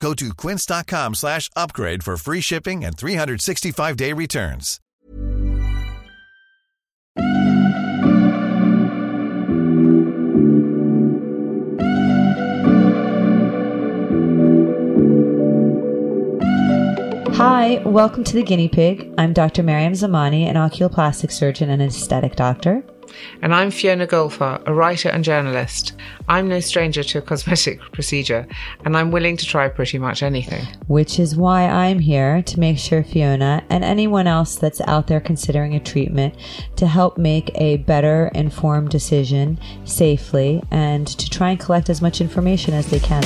Go to quince.com slash upgrade for free shipping and 365-day returns. Hi, welcome to the Guinea Pig. I'm Dr. Maryam Zamani, an oculoplastic surgeon and aesthetic doctor. And I'm Fiona Golfar, a writer and journalist. I'm no stranger to a cosmetic procedure, and I'm willing to try pretty much anything. Which is why I'm here to make sure Fiona and anyone else that's out there considering a treatment to help make a better informed decision safely and to try and collect as much information as they can.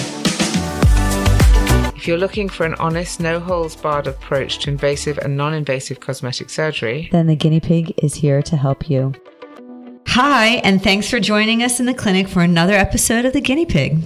If you're looking for an honest, no holes barred approach to invasive and non invasive cosmetic surgery, Then the guinea pig is here to help you. Hi, and thanks for joining us in the clinic for another episode of the guinea pig.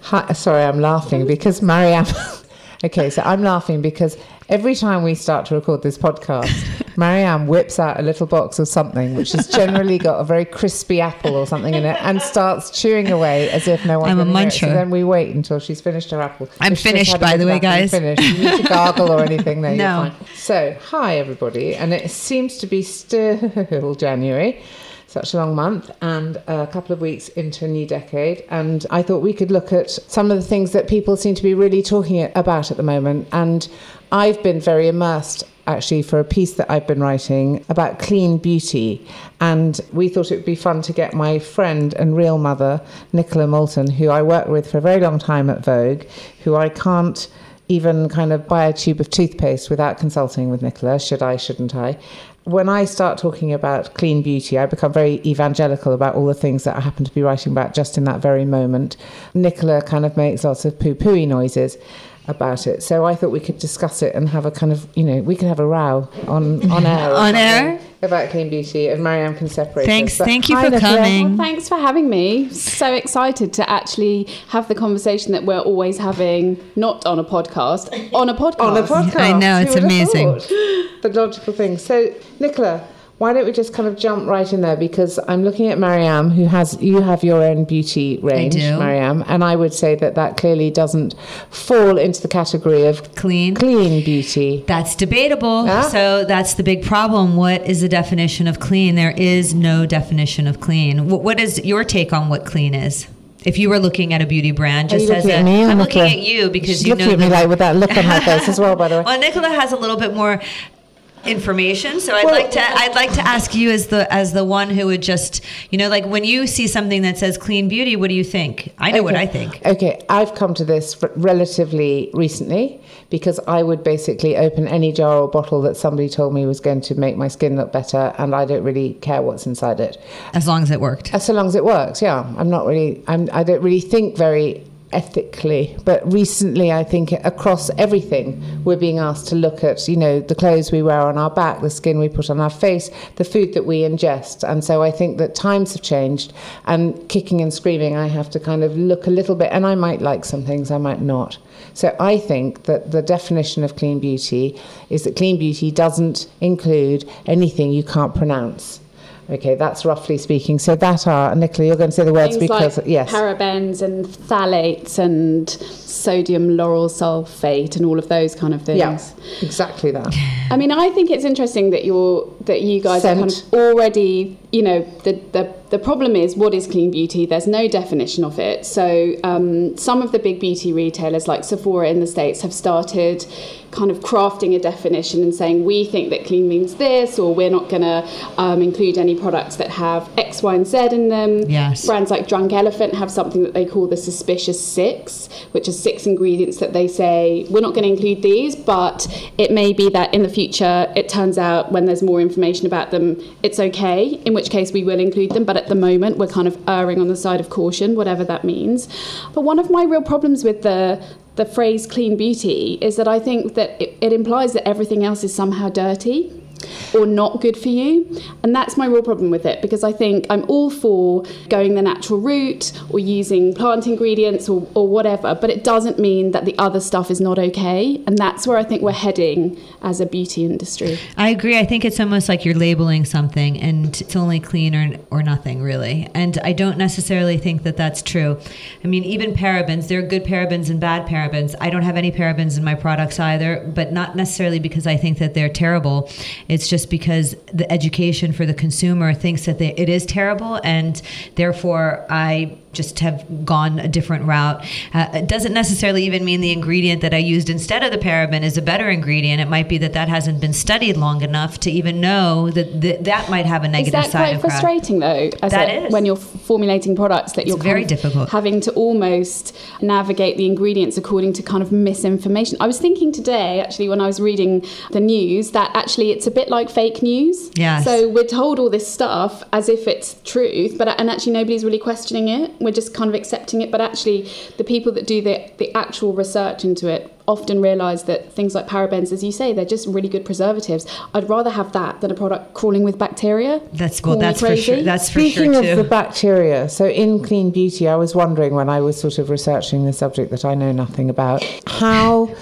Hi, sorry, I'm laughing because Maryam. okay, so I'm laughing because every time we start to record this podcast, Maryam whips out a little box of something which has generally got a very crispy apple or something in it and starts chewing away as if no one's I'm a it. So muncher. then we wait until she's finished her apple. I'm finished, by the way, guys. Finished. You need to gargle or anything. There, No. So, hi everybody, and it seems to be still January such a long month and a couple of weeks into a new decade. And I thought we could look at some of the things that people seem to be really talking about at the moment. And I've been very immersed actually for a piece that I've been writing about clean beauty. And we thought it would be fun to get my friend and real mother, Nicola Moulton, who I worked with for a very long time at Vogue, who I can't even kind of buy a tube of toothpaste without consulting with Nicola. Should I, shouldn't I? When I start talking about clean beauty, I become very evangelical about all the things that I happen to be writing about just in that very moment. Nicola kind of makes lots of poo pooey noises about it. So I thought we could discuss it and have a kind of, you know, we could have a row on, on air. On air? About clean beauty and Maryam can separate Thanks, us. Thank you for Nicola. coming. Thanks for having me. So excited to actually have the conversation that we're always having, not on a podcast, on a podcast. on a podcast. I know, it's amazing. thought? The logical thing. So, Nicola, why don't we just kind of jump right in there? Because I'm looking at Maryam, who has you have your own beauty range. Maryam, and I would say that that clearly doesn't fall into the category of Clean. clean beauty. That's debatable. Yeah. So that's the big problem. What is the definition of clean? There is no definition of clean. What, what is your take on what clean is? If you were looking at a beauty brand, just as looking a, at me or I'm looking Nicola? at you because you looking know at me like with that look on her face as well. By the way, Well, Nicola has a little bit more information, so I'd Well- like to I'd like to ask you as the as the one who would just you know like when you see something that says clean beauty, what do you think? I know what I think. Okay, I've come to this relatively recently because I would basically open any jar or bottle that somebody told me was going to make my skin look better, and I don't really care what's inside it. As long as it worked. As So long as it works, yeah. I'm not really, I'm, I don't really think very ethically, but recently I think across everything we're being asked to look at, you know, the clothes we wear on our back, the skin we put on our face, the food that we ingest. And so I think that times have changed and kicking and screaming, I have to kind of look a little bit, and I might like some things, I might not. So I think that the definition of clean beauty is that clean beauty doesn't include anything you can't pronounce. Okay, that's roughly speaking. So that are Nicola, you're going to say the words Things because like yes, parabens and phthalates and sodium lauryl sulfate and all of those kind of things. yeah, exactly that. I mean, I think it's interesting that you're that you guys are kind of already, you know, the the The problem is, what is clean beauty? There's no definition of it. So, um, some of the big beauty retailers, like Sephora in the States, have started kind of crafting a definition and saying, we think that clean means this, or we're not going to um, include any products that have X, Y, and Z in them. Yes. Brands like Drunk Elephant have something that they call the Suspicious Six, which are six ingredients that they say, we're not going to include these, but it may be that in the future it turns out when there's more information about them, it's okay, in which case we will include them. But at the moment, we're kind of erring on the side of caution, whatever that means. But one of my real problems with the the phrase clean beauty is that I think that it, it implies that everything else is somehow dirty or not good for you. And that's my real problem with it because I think I'm all for going the natural route or using plant ingredients or, or whatever, but it doesn't mean that the other stuff is not okay. And that's where I think we're heading as a beauty industry. I agree. I think it's almost like you're labeling something and it's only clean or, or nothing, really. And I don't necessarily think that that's true. I mean, even parabens, there are good parabens and bad parabens. I don't have any parabens in my products either, but not necessarily because I think that they're terrible. It's just because the education for the consumer thinks that they, it is terrible, and therefore I just have gone a different route. Uh, it doesn't necessarily even mean the ingredient that I used instead of the paraben is a better ingredient. It might be that that hasn't been studied long enough to even know that th- that might have a negative is that side quite frustrating though? As That a- is. when you're formulating products that you're very difficult. having to almost navigate the ingredients according to kind of misinformation. I was thinking today, actually, when I was reading the news, that actually it's a bit like fake news. Yes. So we're told all this stuff as if it's truth, but and actually nobody's really questioning it. We're just kind of accepting it. But actually, the people that do the the actual research into it often realize that things like parabens as you say they're just really good preservatives i'd rather have that than a product crawling with bacteria That's well, Call me that's for sure. That's for Speaking sure of too. the bacteria, so in clean beauty, I was wondering when I was sort of researching the subject that I know nothing about, how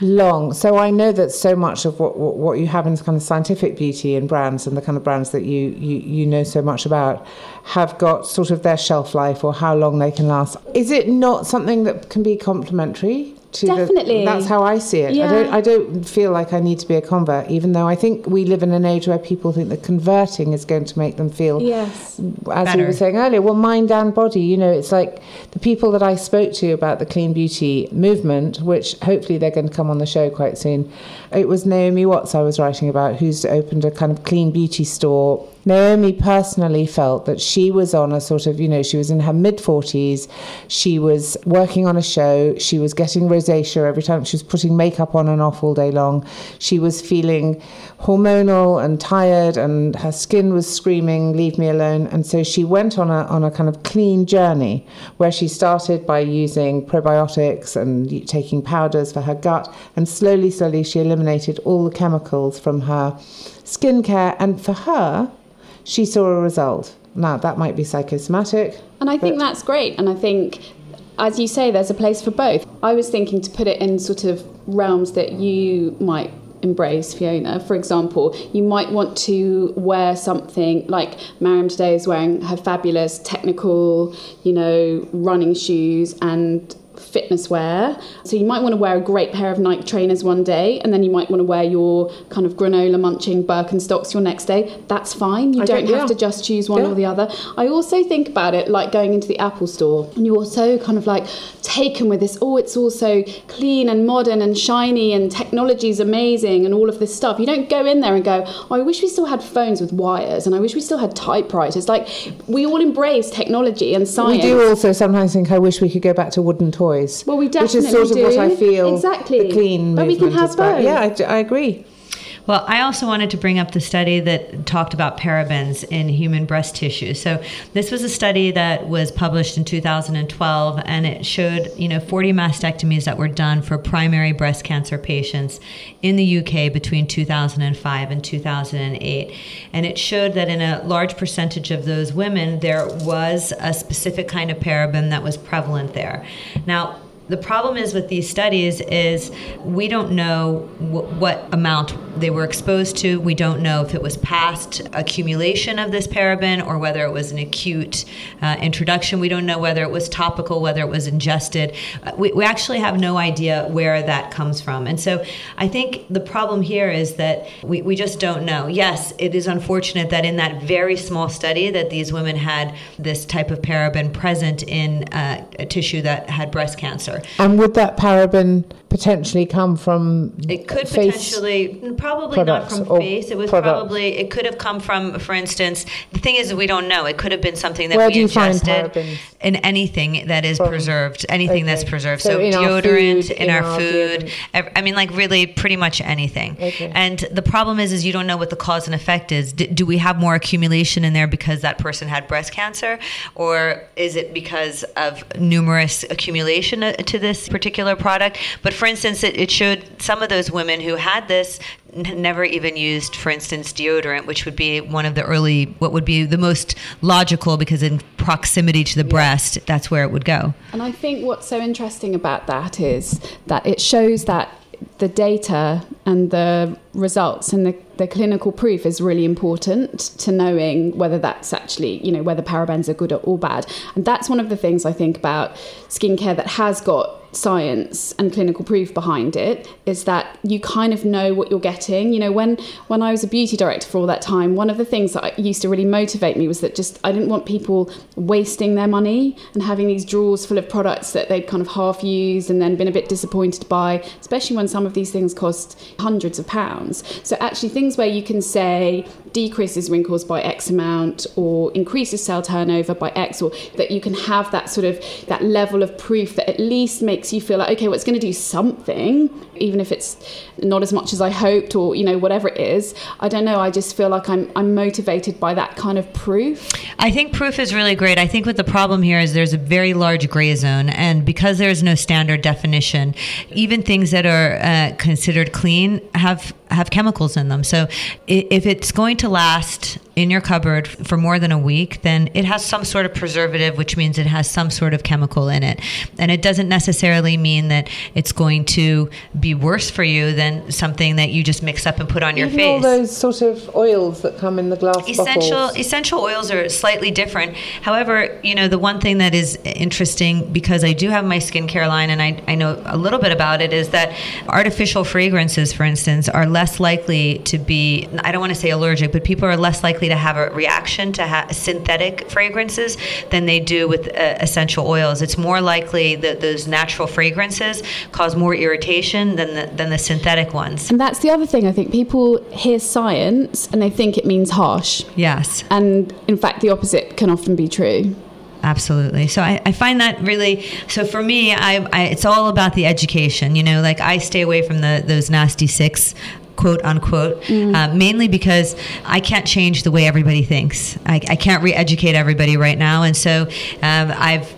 long. So I know that so much of what, what, what you have in kind of scientific beauty and brands and the kind of brands that you, you, you know so much about have got sort of their shelf life or how long they can last. Is it not something that can be complementary? To the- Definitely. that's how I see it. I Yeah. don't. I don't feel like I need to be a convert, even though I think we live in an age where people think that converting is going to make them feel yes as Better. we were saying earlier, well, mind and body, you know, it's like the people that I spoke to about the clean beauty movement, which hopefully they're going to come on the show quite soon. It was Naomi Watts I was writing about, who's opened a kind of clean beauty store. Naomi personally felt that she was on a sort of, you know, she was in her mid 40s. She was working on a show. She was getting rosacea every time. She was putting makeup on and off all day long. She was feeling hormonal and tired, and her skin was screaming, "Leave me alone." And so she went on a on a kind of clean journey where she started by using probiotics and taking powders for her gut, and slowly, slowly she eliminated all the chemicals from her skincare. And for her, she saw a result. Now that might be psychosomatic. And I think that's great. And I think, as you say, there's a place for both. I was thinking to put it in sort of realms that you might embrace, Fiona. For example, you might want to wear something like Maryam today is wearing her fabulous technical, you know, running shoes and fitness wear. So you might want to wear a great pair of Nike trainers one day, and then you might want to wear your kind of granola munching Birkenstocks your next day. That's fine. You I don't get- have yeah. to just choose one Yeah. or the other. I also think about it like going into the Apple store, and you're so kind of like taken with this. Oh, it's all so clean and modern and shiny, and technology's amazing, and all of this stuff. You don't go in there and go, oh, I wish we still had phones with wires, and I wish we still had typewriters. Like we all embrace technology and science. We do also sometimes think, I wish we could go back to wooden toys. Well, we Which is definitely sort of what do. I feel Exactly. the clean But we can have is about. both. Yeah, I agree. Well, I also wanted to bring up the study that talked about parabens in human breast tissue. So, this was a study that was published in 2012, and it showed, you know, 40 mastectomies that were done for primary breast cancer patients in the UK between 2005 and 2008. And it showed that in a large percentage of those women, there was a specific kind of paraben that was prevalent there. Now, the problem is with these studies is we don't know w- what amount they were exposed to. We don't know if it was past accumulation of this paraben or whether it was an acute uh, introduction. We don't know whether it was topical, whether it was ingested. Uh, we, we actually have no idea where that comes from. And so I think the problem here is that we, we just don't know. Yes, it is unfortunate that in that very small study that these women had this type of paraben present in uh, a tissue that had breast cancer. And would that paraben potentially come from It could potentially, probably not from face. It was probably, it could have come from, for instance, the thing is, we don't know. It could have been something that Where we do ingested in anything that is From- preserved, anything that's preserved. So So, in deodorant, food, in, in our, our food. deodorant. I mean, like really, pretty much anything. Okay. And the problem is, is you don't know what the cause and effect is. D- do we have more accumulation in there because that person had breast cancer, or is it because of numerous accumulation uh, to this particular product? But for instance, it, it showed some of those women who had this n- never even used, for instance, deodorant, which would be one of the early, what would be the most logical because in proximity to the breast, that's where it would go. And I think what's so interesting about that is that it shows that the data and the results and the, the clinical proof is really important to knowing whether that's actually, you know, whether parabens are good or bad. And that's one of the things I think about skincare that has got science and clinical proof behind it is that you kind of know what you're getting you know when when I was a beauty director for all that time one of the things that used to really motivate me was that just I didn't want people wasting their money and having these drawers full of products that they'd kind of half used and then been a bit disappointed by especially when some of these things cost hundreds of pounds. So actually things where you can say decreases wrinkles by x amount or increases cell turnover by x or that you can have that sort of that level of proof that at least makes you feel like okay well it's going to do something even if it's not as much as I hoped or you know whatever it is I don't know I just feel like I'm I'm motivated by that kind of proof I think proof is really great. I think what the problem here is there's a very large gray zone, and because there's no standard definition, even things that are uh, considered clean have have chemicals in them. So if it's going to last in your cupboard for more than a week, then it has some sort of preservative, which means it has some sort of chemical in it, and it doesn't necessarily mean that it's going to be worse for you than something that you just mix up and put on your face all those sort of oils that come in the glass essential bottles. essential oils are slightly different however you know the one thing that is interesting because i do have my skincare line and i, I know a little bit about it is that artificial fragrances for instance are less likely to be i don't want to say allergic but people are less likely to have a reaction to ha- synthetic fragrances than they do with uh, essential oils it's more likely that those natural fragrances cause more irritation than the, than the synthetic ones and that's the other thing I think people hear science and they think it means harsh yes and in fact the opposite can often be true Absolutely. So I, I find that really. So for me, I, I it's all about the education. You know, like I stay away from the those nasty six quote unquote uh, mainly because i can't change the way everybody thinks. I, I can't re-educate everybody right now. And so um, i've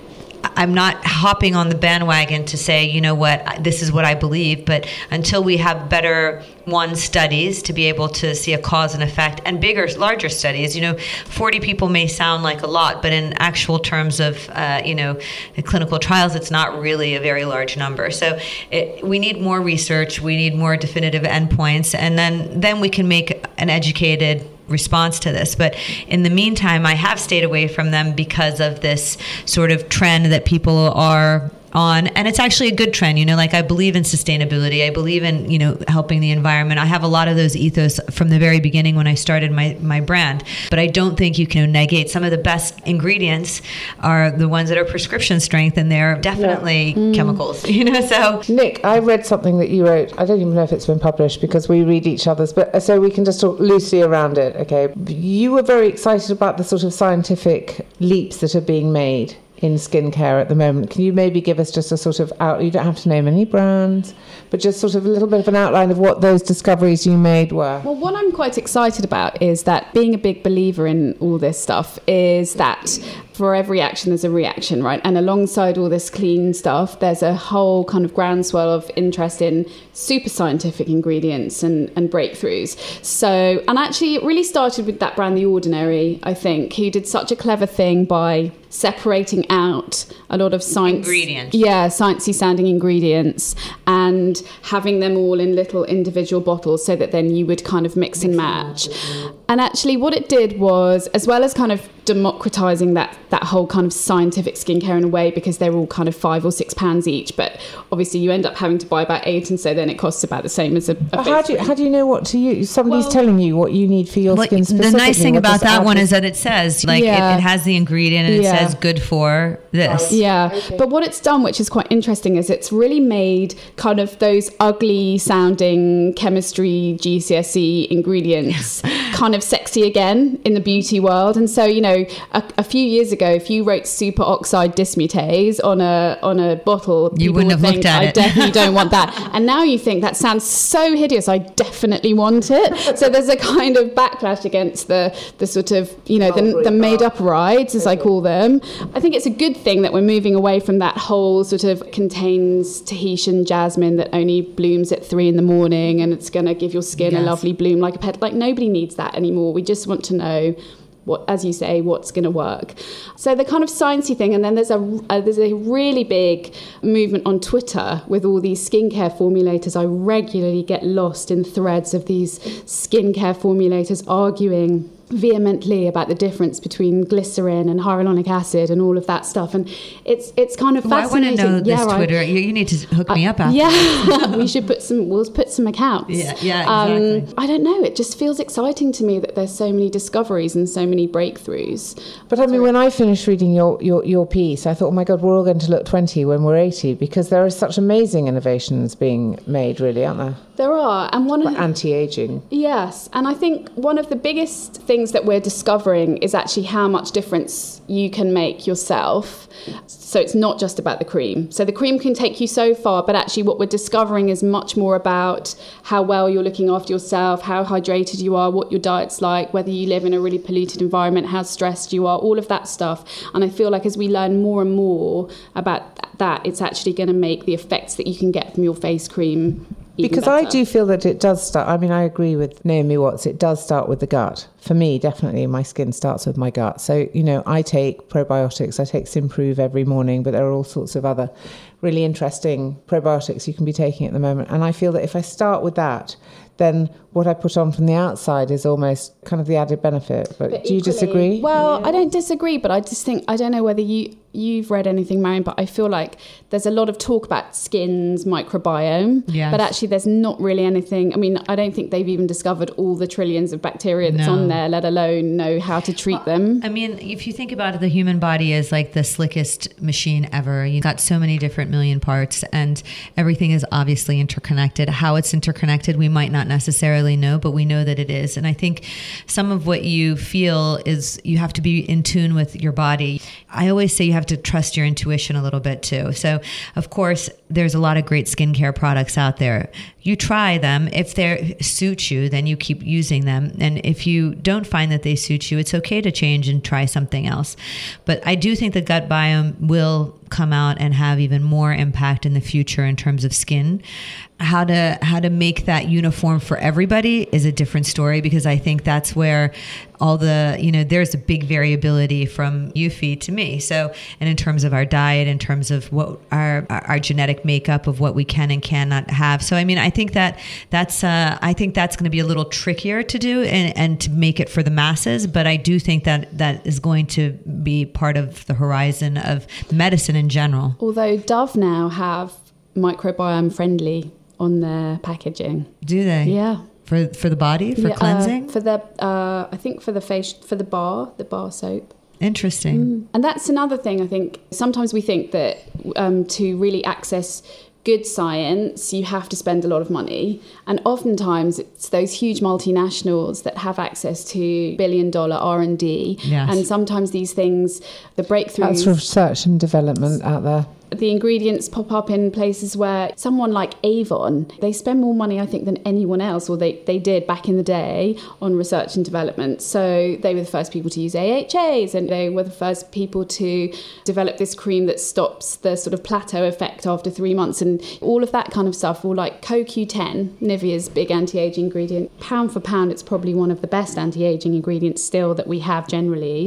I'm not hopping on the bandwagon to say, you know what, this is what I believe, but until we have better one studies to be able to see a cause and effect and bigger, larger studies, you know, 40 people may sound like a lot, but in actual terms of, uh, you know, clinical trials, it's not really a very large number. So it, we need more research, we need more definitive endpoints, and then, then we can make an educated response to this. But in the meantime, I have stayed away from them because of this sort of trend that people are on and it's actually a good trend you know like i believe in sustainability. I believe in you know helping the environment. I have a lot of those ethos from the very beginning when i started my, my brand but i don't think you can negate some of the best ingredients are the ones that are prescription strength and they're definitely chemicals you know so. Nick, I read something that you wrote. I don't even know if it's been published because we read each other's, but uh, so we can just talk loosely around it. Okay, you were very excited about the sort of scientific leaps that are being made in skincare at the moment. Can you maybe give us just a sort of out? You don't have to name any brands, but just sort of a little bit of an outline of what those discoveries you made were. Well, what I'm quite excited about is that being a big believer in all this stuff is that for every action there's a reaction right? And alongside all this clean stuff there's a whole kind of groundswell of interest in super scientific ingredients and, and breakthroughs. So and actually it really started with that brand the ordinary i think. Who did such a clever thing by separating out a lot of science Ingredients. yeah sciencey sounding ingredients and having them all in little individual bottles so that then you would kind of mix and match. and actually what it did was as well as kind of democratizing that that whole kind of scientific skincare in a way because they're all kind of five or six pounds each but obviously you end up having to buy about eight and so then it costs about the same as a, a But how do you, how do you know what to use? Somebody's Well- telling you what you need for your Well, skin the specifically. nice thing about that add one is that it says like Yeah. it, it has the ingredient and it says good for this. Yeah, but what it's done, which is quite interesting, is it's really made kind of those ugly sounding chemistry GCSE E ingredients kind of sexy again in the beauty world. And so, you know, a, a few years ago, if you wrote superoxide dismutase on a on a bottle, You wouldn't would have think, looked at I it." definitely don't want that. And now you think that sounds so hideous. I definitely want it. So there's a kind of backlash against the the sort of you know the, the made up rides as I call them. I think it's a good thing that we're moving away from that whole sort of contains Tahitian jasmine that only blooms at three in the morning and it's going to give your skin a lovely bloom like a pet. Like nobody needs that anymore. We just want to know what, as you say, what's going to work. So the kind of sciencey thing, and then there's a uh, there's a really big movement on Twitter with all these skincare formulators. I regularly get lost in threads of these skincare formulators arguing vehemently about the difference between glycerin and hyaluronic acid and all of that stuff and it's it's kind of Well, I want to fascinating know this Yeah, I- Twitter. You, you need to hook me up after. yeah, we should put some. We'll put some accounts. Yeah, yeah, Um, exactly. I don't know. It just feels exciting to me that there's so many discoveries and so many breakthroughs. But I mean, when I finished reading your, your, your piece, I thought, oh my God, we're all going to look 20 when we're 80 because there are such amazing innovations being made, really, aren't there? There are, and one of Anti aging. Yes, and I think one of the biggest things that we're discovering is actually how much difference you can make yourself. So it's not just about the cream. So the cream can take you so far, but actually, what we're discovering is much more about how well you're looking after yourself, how hydrated you are, what your diet's like, whether you live in a really polluted environment, how stressed you are, all of that stuff. And I feel like as we learn more and more about that, it's actually going to make the effects that you can get from your face cream. Even Because I do feel that it does start. I mean, I agree with Naomi Watts. It does start with the gut. For me, definitely, my skin starts with my gut. So, you know, I take probiotics. I take Symprove every morning, but there are all sorts of other really interesting probiotics you can be taking at the moment. And I feel that if I start with that, then what I put on from the outside is almost kind of the added benefit. But, But do you disagree? Well, I don't disagree, but I just think I don't know whether you you've read anything, Maryam, but I feel like there's a lot of talk about skin's microbiome, Yes. but actually there's not really anything. I mean, I don't think they've even discovered all the trillions of bacteria that's No. on there, let alone know how to treat them. I mean, if you think about it, the human body is like the slickest machine ever. You've got so many different million parts, and everything is obviously interconnected. How it's interconnected, we might not necessarily know, but we know that it is. And I think some of what you feel is you have to be in tune with your body. I always say you have to trust your intuition a little bit too. So, of course, there's a lot of great skincare products out there. You try them. If they suit you, then you keep using them. And if you don't find that they suit you, it's okay to change and try something else. But I do think the gut biome will come out and have even more impact in the future in terms of skin. How to how to make that uniform for everybody is a different story because I think that's where all the you know there's a big variability from you Eufy to me. So and in terms of our diet, in terms of what our our genetic makeup of what we can and cannot have. So I mean I think that that's uh, I think that's going to be a little trickier to do and, and to make it for the masses. But I do think that that is going to be part of the horizon of medicine in general. Although Dove now have microbiome friendly on their packaging. Do they? Yeah. For for the body for Yeah, uh, cleansing. for the uh, I think for the face for the bar the bar soap Interesting. And that's another thing I think. Sometimes we think that um, to really access good science, you have to spend a lot of money. And oftentimes it's those huge multinationals that have access to billion dollar R&D. Yes. And sometimes these things, the breakthroughs... That's research and development out there. The ingredients pop up in places where someone like Avon, they spend more money, I think, than anyone else, or they, they did back in the day on research and development. So they were the first people to use AHAs and they were the first people to develop this cream that stops the sort of plateau effect after three months and all of that kind of stuff. Or like CoQ10, Nivea's big anti aging ingredient. Pound for pound, it's probably one of the best anti aging ingredients still that we have generally.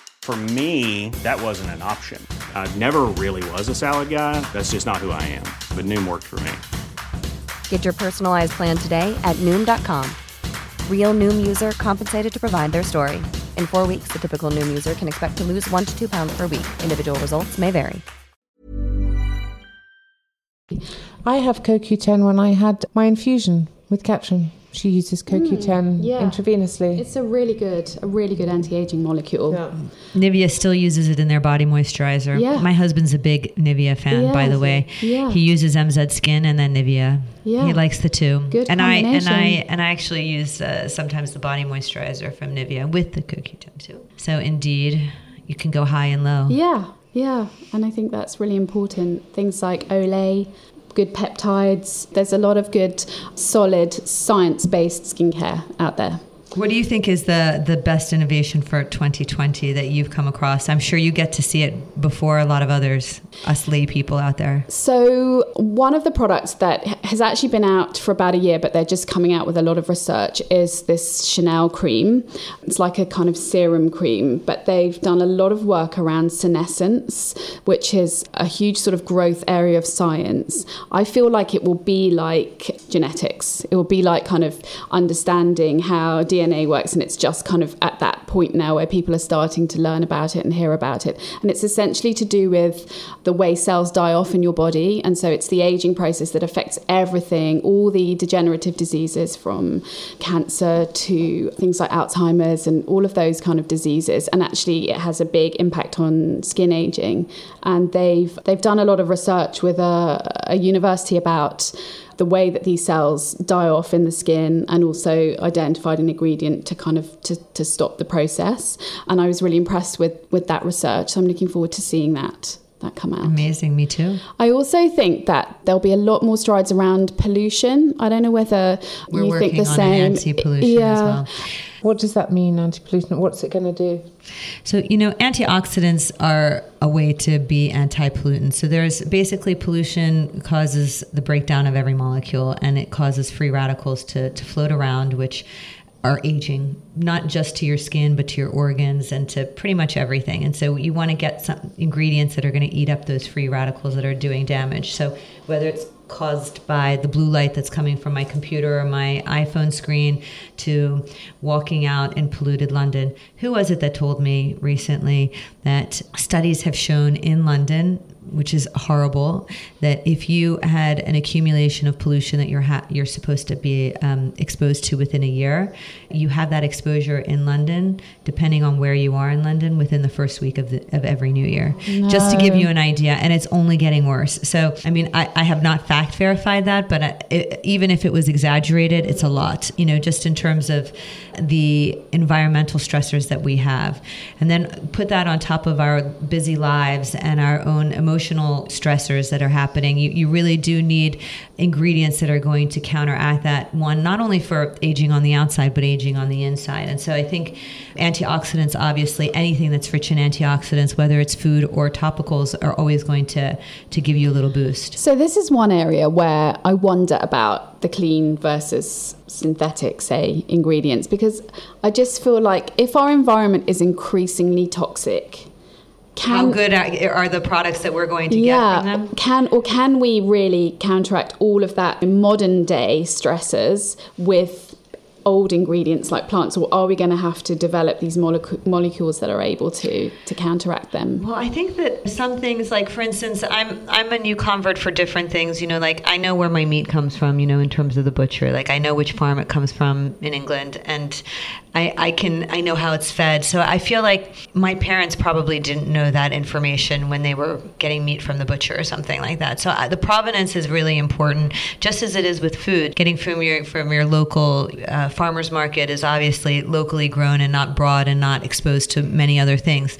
For me, that wasn't an option. I never really was a salad guy. That's just not who I am. But Noom worked for me. Get your personalized plan today at Noom.com. Real Noom user compensated to provide their story. In four weeks, the typical Noom user can expect to lose one to two pounds per week. Individual results may vary. I have CoQ10 when I had my infusion with Katrin. She uses CoQ10 yeah. intravenously. It's a really good, a really good anti-aging molecule. Yeah. Nivea still uses it in their body moisturizer. Yeah. My husband's a big Nivea fan, by the way. Yeah. He uses MZ Skin and then Nivea. Yeah. He likes the two. Good and I and I and I actually use uh, sometimes the body moisturizer from Nivea with the CoQ10 too. So indeed, you can go high and low. Yeah, yeah, and I think that's really important. Things like Olay, good peptides. There's a lot of good, solid, science-based skincare out there. What do you think is the the best innovation for 2020 that you've come across? I'm sure you get to see it before a lot of others, us lay people out there. So, one of the products that has actually been out for about a year, but they're just coming out with a lot of research, is this Chanel cream. It's like a kind of serum cream, but they've done a lot of work around senescence, which is a huge sort of growth area of science. I feel like it will be like genetics, it will be like kind of understanding how DNA works, and it's just kind of at that point now where people are starting to learn about it and hear about it. And it's essentially to do with the way cells die off in your body. And so it's the aging process that affects everything, all the degenerative diseases from cancer to things like Alzheimer's and all of those kind of diseases. And actually, it has a big impact on skin aging. And they've they've done a lot of research with a, a university about the way that these cells die off in the skin and also identified an ingredient to kind of to, to stop the process and i was really impressed with with that research so i'm looking forward to seeing that that come out Amazing, me too. I also think that there'll be a lot more strides around pollution. I don't know whether We're you working think the on same. an anti-pollution yeah. as well. What does that mean, anti-pollutant? What's it going to do? So, you know, antioxidants are a way to be anti pollutant. So, there's basically pollution causes the breakdown of every molecule and it causes free radicals to, to float around, which are aging, not just to your skin, but to your organs and to pretty much everything. And so, you want to get some ingredients that are going to eat up those free radicals that are doing damage. So, whether it's caused by the blue light that's coming from my computer or my iPhone screen to walking out in polluted London. Who was it that told me recently that studies have shown in London which is horrible that if you had an accumulation of pollution that you're ha- you're supposed to be um, exposed to within a year you have that exposure in London depending on where you are in London within the first week of, the, of every new year just to give you an idea and it's only getting worse. So I mean I, I have not fact verified that but I, it, even if it was exaggerated it's a lot you know just in terms of the environmental stressors that we have. And then put that on top of our busy lives and our own emotional stressors that are happening. You, you really do need ingredients that are going to counteract that. One not only for aging on the outside but aging on the inside. And so i think antioxidants obviously anything that's rich in antioxidants whether it's food or topicals are always going to to give you a little boost. So this is one area where I wonder about the clean versus synthetic, say, ingredients, because I just feel like if our environment is increasingly toxic, can how good are, are the products that we're going to get from them? can or can we really counteract all of that modern day stressors with old ingredients like plants, or are we going to have to develop these molecu- molecules that are able to to counteract them? Well, I think that some things, like for instance, I'm I'm a new convert for different things. You know, like I know where my meat comes from. You know, in terms of the butcher, like I know which farm it comes from in England, and I I can I know how it's fed. So I feel like my parents probably didn't know that information when they were getting meat from the butcher or something like that. So uh, the provenance is really important, just as it is with food. Getting from your from your local uh, farmers market is obviously locally grown and not brought and not exposed to many other things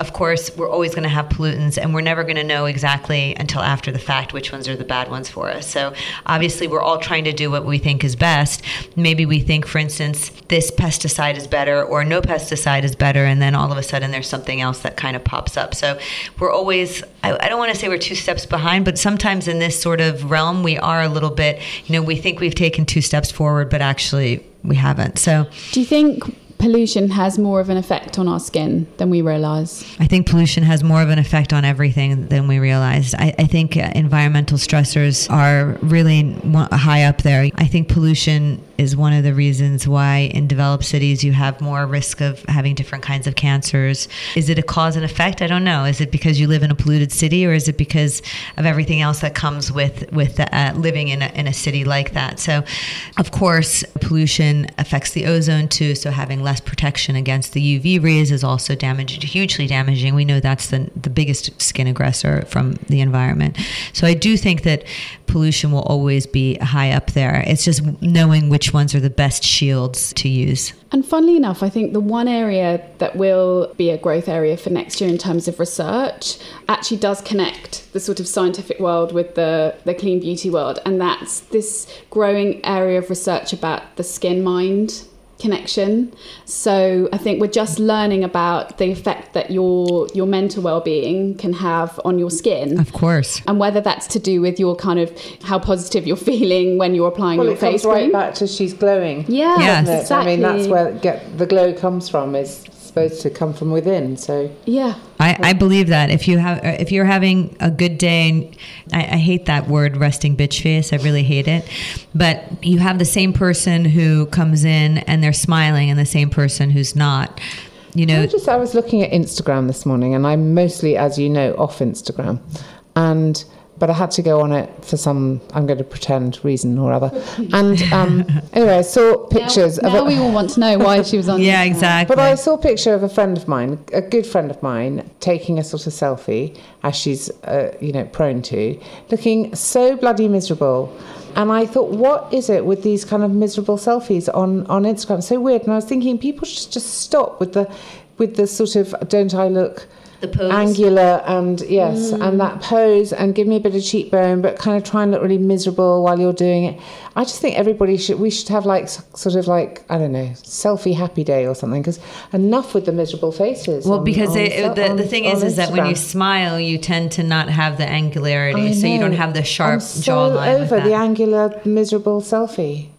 of course, we're always going to have pollutants, and we're never going to know exactly until after the fact which ones are the bad ones for us. So, obviously, we're all trying to do what we think is best. Maybe we think, for instance, this pesticide is better or no pesticide is better, and then all of a sudden there's something else that kind of pops up. So, we're always, I, I don't want to say we're two steps behind, but sometimes in this sort of realm, we are a little bit, you know, we think we've taken two steps forward, but actually we haven't. So, do you think pollution has more of an effect on our skin than we realize. I think pollution has more of an effect on everything than we realized. I, I think uh, environmental stressors are really high up there. I think pollution is one of the reasons why in developed cities you have more risk of having different kinds of cancers. Is it a cause and effect? I don't know. Is it because you live in a polluted city, or is it because of everything else that comes with with uh, living in a, in a city like that? So, of course, pollution affects the ozone too. So having less protection against the UV rays is also damaging, hugely damaging. We know that's the the biggest skin aggressor from the environment. So I do think that pollution will always be high up there. It's just knowing which ones are the best shields to use. And funnily enough, I think the one area that will be a growth area for next year in terms of research actually does connect the sort of scientific world with the, the clean beauty world. And that's this growing area of research about the skin mind connection. So I think we're just learning about the effect that your your mental well-being can have on your skin. Of course. And whether that's to do with your kind of how positive you're feeling when you're applying well, your it face comes cream. right back to she's glowing. Yeah, yes. exactly. I mean that's where get the glow comes from is supposed to come from within. So yeah, I, I believe that if you have if you're having a good day, and I, I, hate that word resting bitch face. I really hate it. But you have the same person who comes in and they're smiling, and the same person who's not. You know, I just I was looking at Instagram this morning, and I'm mostly, as you know, off Instagram, and but I had to go on it for some, I'm going to pretend reason or other. And um, anyway, I saw pictures now, of. Now we all want to know why she was on. yeah, exactly. But I saw a picture of a friend of mine, a good friend of mine, taking a sort of selfie, as she's, uh, you know, prone to, looking so bloody miserable. And I thought, what is it with these kind of miserable selfies on, on Instagram? So weird. And I was thinking, people should just stop with the, with the sort of, don't I look the pose. angular and yes mm. and that pose and give me a bit of cheekbone but kind of try and look really miserable while you're doing it i just think everybody should we should have like sort of like i don't know selfie happy day or something because enough with the miserable faces well on, because on, it, on, the, the thing is is that when you smile you tend to not have the angularity so you don't have the sharp I'm so jawline over the angular miserable selfie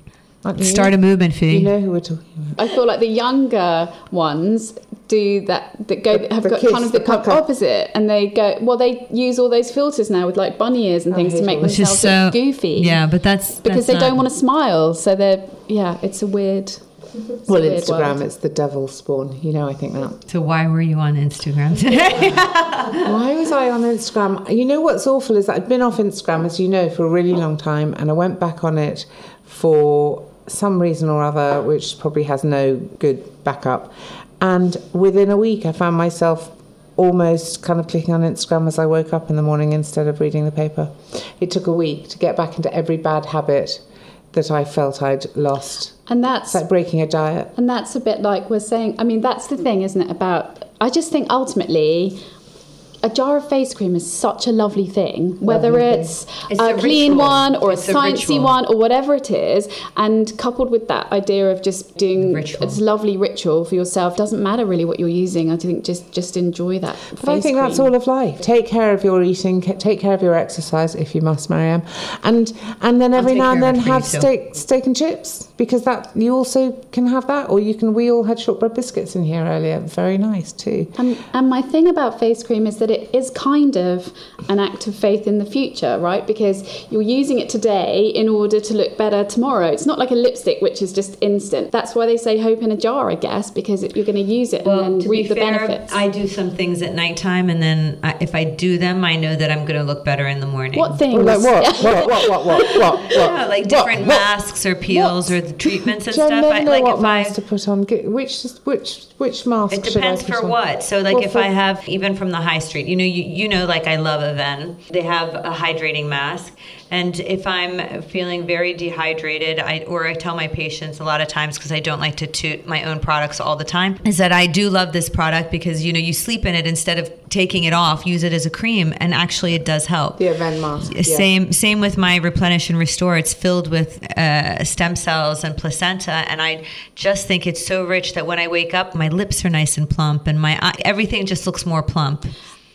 Start a movement, Fee. You know who we're talking about. I feel like the younger ones do that that go have the got kids, kind of the, the kind opposite and they go well they use all those filters now with like bunny ears and oh, things to make themselves so, look goofy yeah but that's because that's they not... don't want to smile so they're yeah it's a weird it's well, a weird Instagram, world. it's the devil spawn. You know, I think that. So why were you on Instagram today? why was I on Instagram? You know what's awful is that I'd been off Instagram, as you know, for a really long time, and I went back on it for some reason or other, which probably has no good backup. And within a week, I found myself almost kind of clicking on Instagram as I woke up in the morning instead of reading the paper. It took a week to get back into every bad habit that I felt I'd lost. And that's it's like breaking a diet. And that's a bit like we're saying. I mean, that's the thing, isn't it? About I just think ultimately a jar of face cream is such a lovely thing, whether lovely it's, it's, a, a clean ritual. one or it's a sciencey a one or whatever it is, and coupled with that idea of just doing it's a lovely ritual for yourself. Doesn't matter really what you're using. I think just just enjoy that. But I think cream. that's all of life. Take care of your eating. Take care of your exercise if you must, Maryam, and and then every now and then have steak steak and chips because that you also can have that, or you can. We all had shortbread biscuits in here earlier. Very nice too. And, and my thing about face cream is that but it is kind of an act of faith in the future, right? Because you're using it today in order to look better tomorrow. It's not like a lipstick, which is just instant. That's why they say hope in a jar, I guess, because you're going to use it Well, and to then reap be the fair, benefits. I do some things at nighttime, and then I, if I do them, I know that I'm going to look better in the morning. what things? Like what? what? What? What? What? What? What? Yeah, like different What? masks or peels or the treatments and Do stuff. never I, know like what if I, to put on? Which which which mask? It should I depends put for on? what. So, like, Well, if for- I have even from the high street, you know, you, you know, like I love Avène. They have a hydrating mask, and if I'm feeling very dehydrated, I or I tell my patients a lot of times because I don't like to toot my own products all the time, is that I do love this product because you know you sleep in it instead of taking it off, use it as a cream, and actually it does help. the Avène mask. yeah. Same same with my replenish and restore. It's filled with uh, stem cells and placenta, and I just think it's so rich that when I wake up, my lips are nice and plump, and my eye, everything just looks more plump.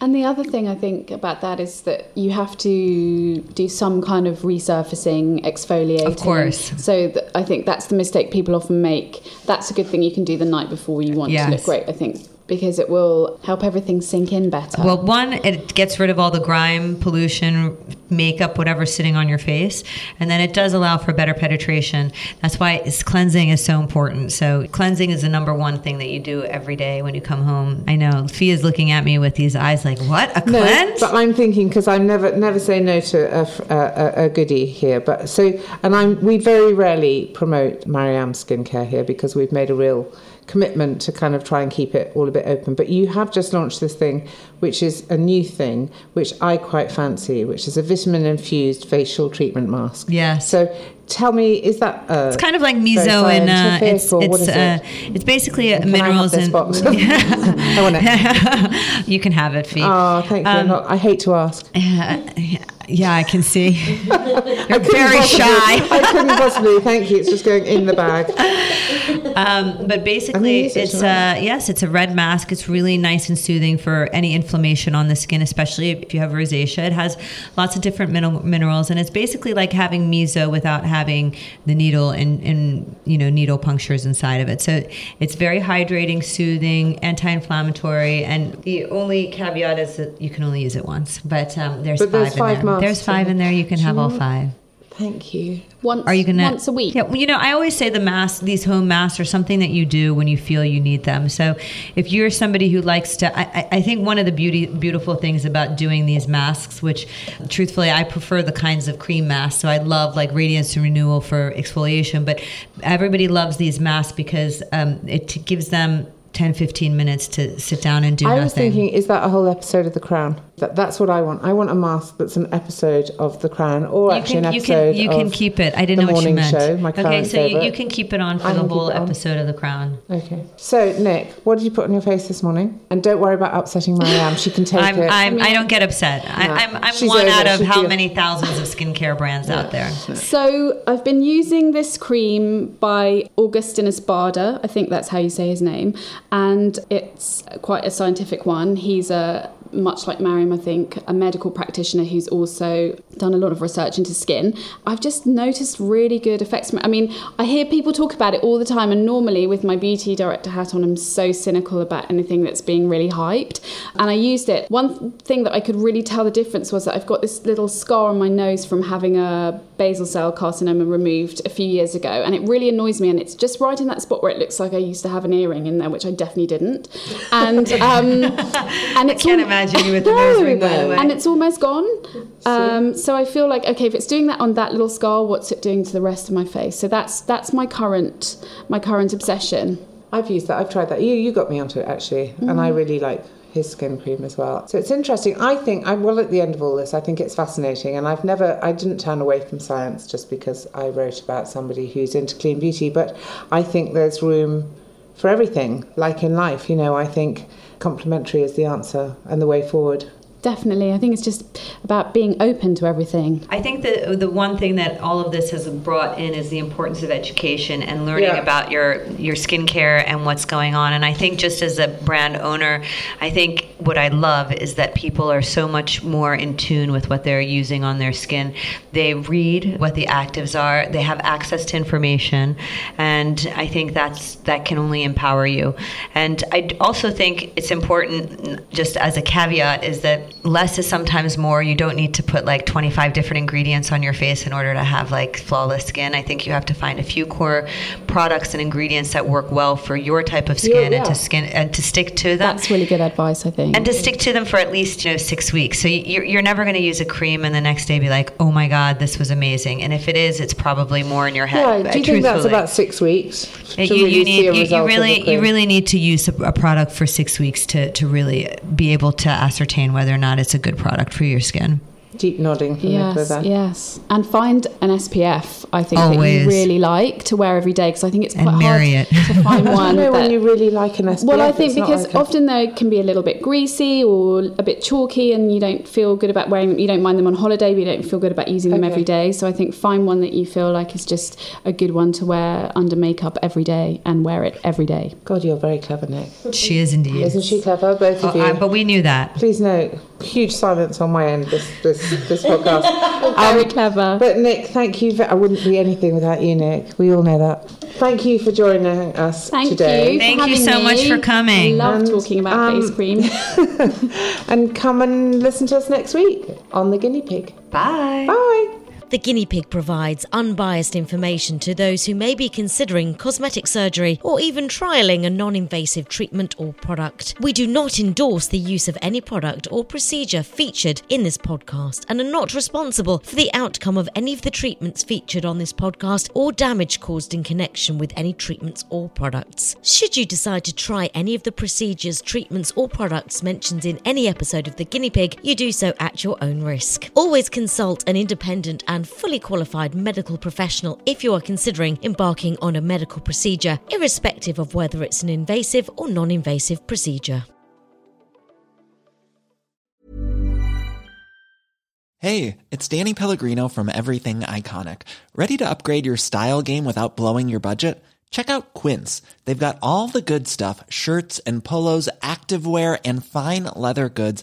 And the other thing I think about that is that you have to do some kind of resurfacing, exfoliating. Of course. So th- I think that's the mistake people often make. That's a good thing you can do the night before you want to look great, I think, because it will help everything sink in better. Well, one, it gets rid of all the grime, pollution, makeup, whatever's sitting on your face, and then it does allow for better penetration. That's why cleansing is so important. So cleansing is the number one thing that you do every day when you come home. I know Fia's looking at me with these eyes like, "What a No, cleanse?" but I'm thinking because I'm never never say no to a a goodie here. But so, and I'm we very rarely promote Maryam skincare here because we've made a real commitment to kind of try and keep it all a bit open. But you have just launched this thing, which is a new thing, which I quite fancy, which is a vitamin infused facial treatment mask. Yeah. So tell me, is that uh, It's kind of like meso and uh, it's it's uh, it? it's basically have minerals and box? I want it. you can have it, Fee. Oh, thank you. Um, Not, I hate to ask. yeah, yeah, I can see. You're very possibly- shy. I couldn't possibly. Thank you. It's just going in the bag. Um, but basically, I'm gonna use it it's tonight. uh, yes, it's a red mask. It's really nice and soothing for any inflammation on the skin, especially if you have rosacea. It has lots of different min- minerals, and it's basically like having meso without having the needle and, and you know needle punctures inside of it. So it's very hydrating, soothing, anti-inflammatory, and the only caveat is that you can only use it once. But um, there's But five there's in five there. There's five in there. You can have all five. Thank you. once, Are you gonna once a week. Yeah, well, you know, I always say the masks, these home masks, are something that you do when you feel you need them. So, if you're somebody who likes to, I, I- I think one of the beauty, beautiful things about doing these masks, which, truthfully, I prefer the kinds of cream masks. So I love like radiance and renewal for exfoliation, but everybody loves these masks because um, it gives them 10, 15 minutes to sit down and do I nothing. was thinking, is that a whole episode of The Crown? That, that's what I want. I want a mask that's an episode of The Crown, or you actually can, an you episode can you can of keep it. I didn't The know what you Morning meant. Show, my okay, current so you, favourite. you can keep it on I for the can whole episode of The Crown. Okay. So, Nick, what did you put on your face this morning? And don't worry about upsetting Maryam. She can take I'm, it. I'm, I don't get upset. I, No. I'm, I'm one over out it. of She's how deal- many thousands of skincare brands out there. So I've been using this cream by Augustinus Bader. I think that's how you say his name, and it's quite a scientific one. He's a much like Maryam, I think, a medical practitioner who's also done a lot of research into skin. I've just noticed really good effects. I mean, I hear people talk about it all the time, and normally with my beauty director hat on, I'm so cynical about anything that's being really hyped. And I used it. One thing that I could really tell the difference was that I've got this little scar on my nose from having a basal cell carcinoma removed a few years ago, and it really annoys me. And it's just right in that spot where it looks like I used to have an earring in there, which I definitely didn't. And um, and it's can't al- imagine you with the nose ring, by the way. and it's almost gone. Um, so I feel like okay, if it's doing that on that little scar, what's it doing to the rest of my face? So that's that's my current my current obsession. I've used that. I've tried that. You you got me onto it actually, and I really like his skin cream as well. So it's interesting. I think I well at the end of all this, I think it's fascinating, and I've never I didn't turn away from science just because I wrote about somebody who's into clean beauty, but I think there's room for everything. Like in life, you know, I think complementary is the answer and the way forward. definitely. I think it's just about being open to everything. I think that the one thing that all of this has brought in is the importance of education and learning Yeah. about your your skincare and what's going on. And I think just as a brand owner, I think what I love is that people are so much more in tune with what they're using on their skin. They read what the actives are. They have access to information, and I think that's that can only empower you. And I also think it's important, just as a caveat, is that less is sometimes more. You don't need to put like 25 different ingredients on your face in order to have like flawless skin. I think you have to find a few core products and ingredients that work well for your type of skin Yeah, and to skin and to stick to them. That's really good advice, I think. And to stick to them for at least you know six weeks. So you're, you're never going to use a cream and the next day be like, oh my god, this was amazing. And if it is, it's probably more in your head. Yeah, do you think that's about six weeks? you, really you need you, you really you really need to use a, a product for six weeks to, to really be able to ascertain whether or not it's a good product for your skin. Deep nodding from Nicola Yes, there. yes, and find an SPF. I think that you really like to wear every day because I think it's And quite hard it. to find one. don't know when that- you really like an SPF. well, I think because like a- often they can be a little bit greasy or a bit chalky, and you don't feel good about wearing them. You don't mind them on holiday, but you don't feel good about using them Okay. every day. So I think find one that you feel like is just a good one to wear under makeup every day and wear it every day. God, you're very clever, Nick. She is indeed. Isn't she clever? Both of Oh, you. I- but we knew that. Please note, huge silence on my end this this this podcast. Very clever. But Nick, thank you. For, I wouldn't be anything without you, Nick. We all know that. Thank you for joining us Thank today. you. Thank you having so much for coming. I love And, talking about um, face cream. and come and listen to us next week on the guinea pig. Bye. Bye. The guinea pig provides unbiased information to those who may be considering cosmetic surgery or even trialing a non invasive treatment or product. We do not endorse the use of any product or procedure featured in this podcast and are not responsible for the outcome of any of the treatments featured on this podcast or damage caused in connection with any treatments or products. Should you decide to try any of the procedures, treatments, or products mentioned in any episode of The Guinea Pig, you do so at your own risk. Always consult an independent and fully qualified medical professional if you are considering embarking on a medical procedure, irrespective of whether it's an invasive or non invasive procedure. Hey, it's Danny Pellegrino from Everything Iconic. Ready to upgrade your style game without blowing your budget? Check out Quince. They've got all the good stuff shirts and polos, activewear, and fine leather goods,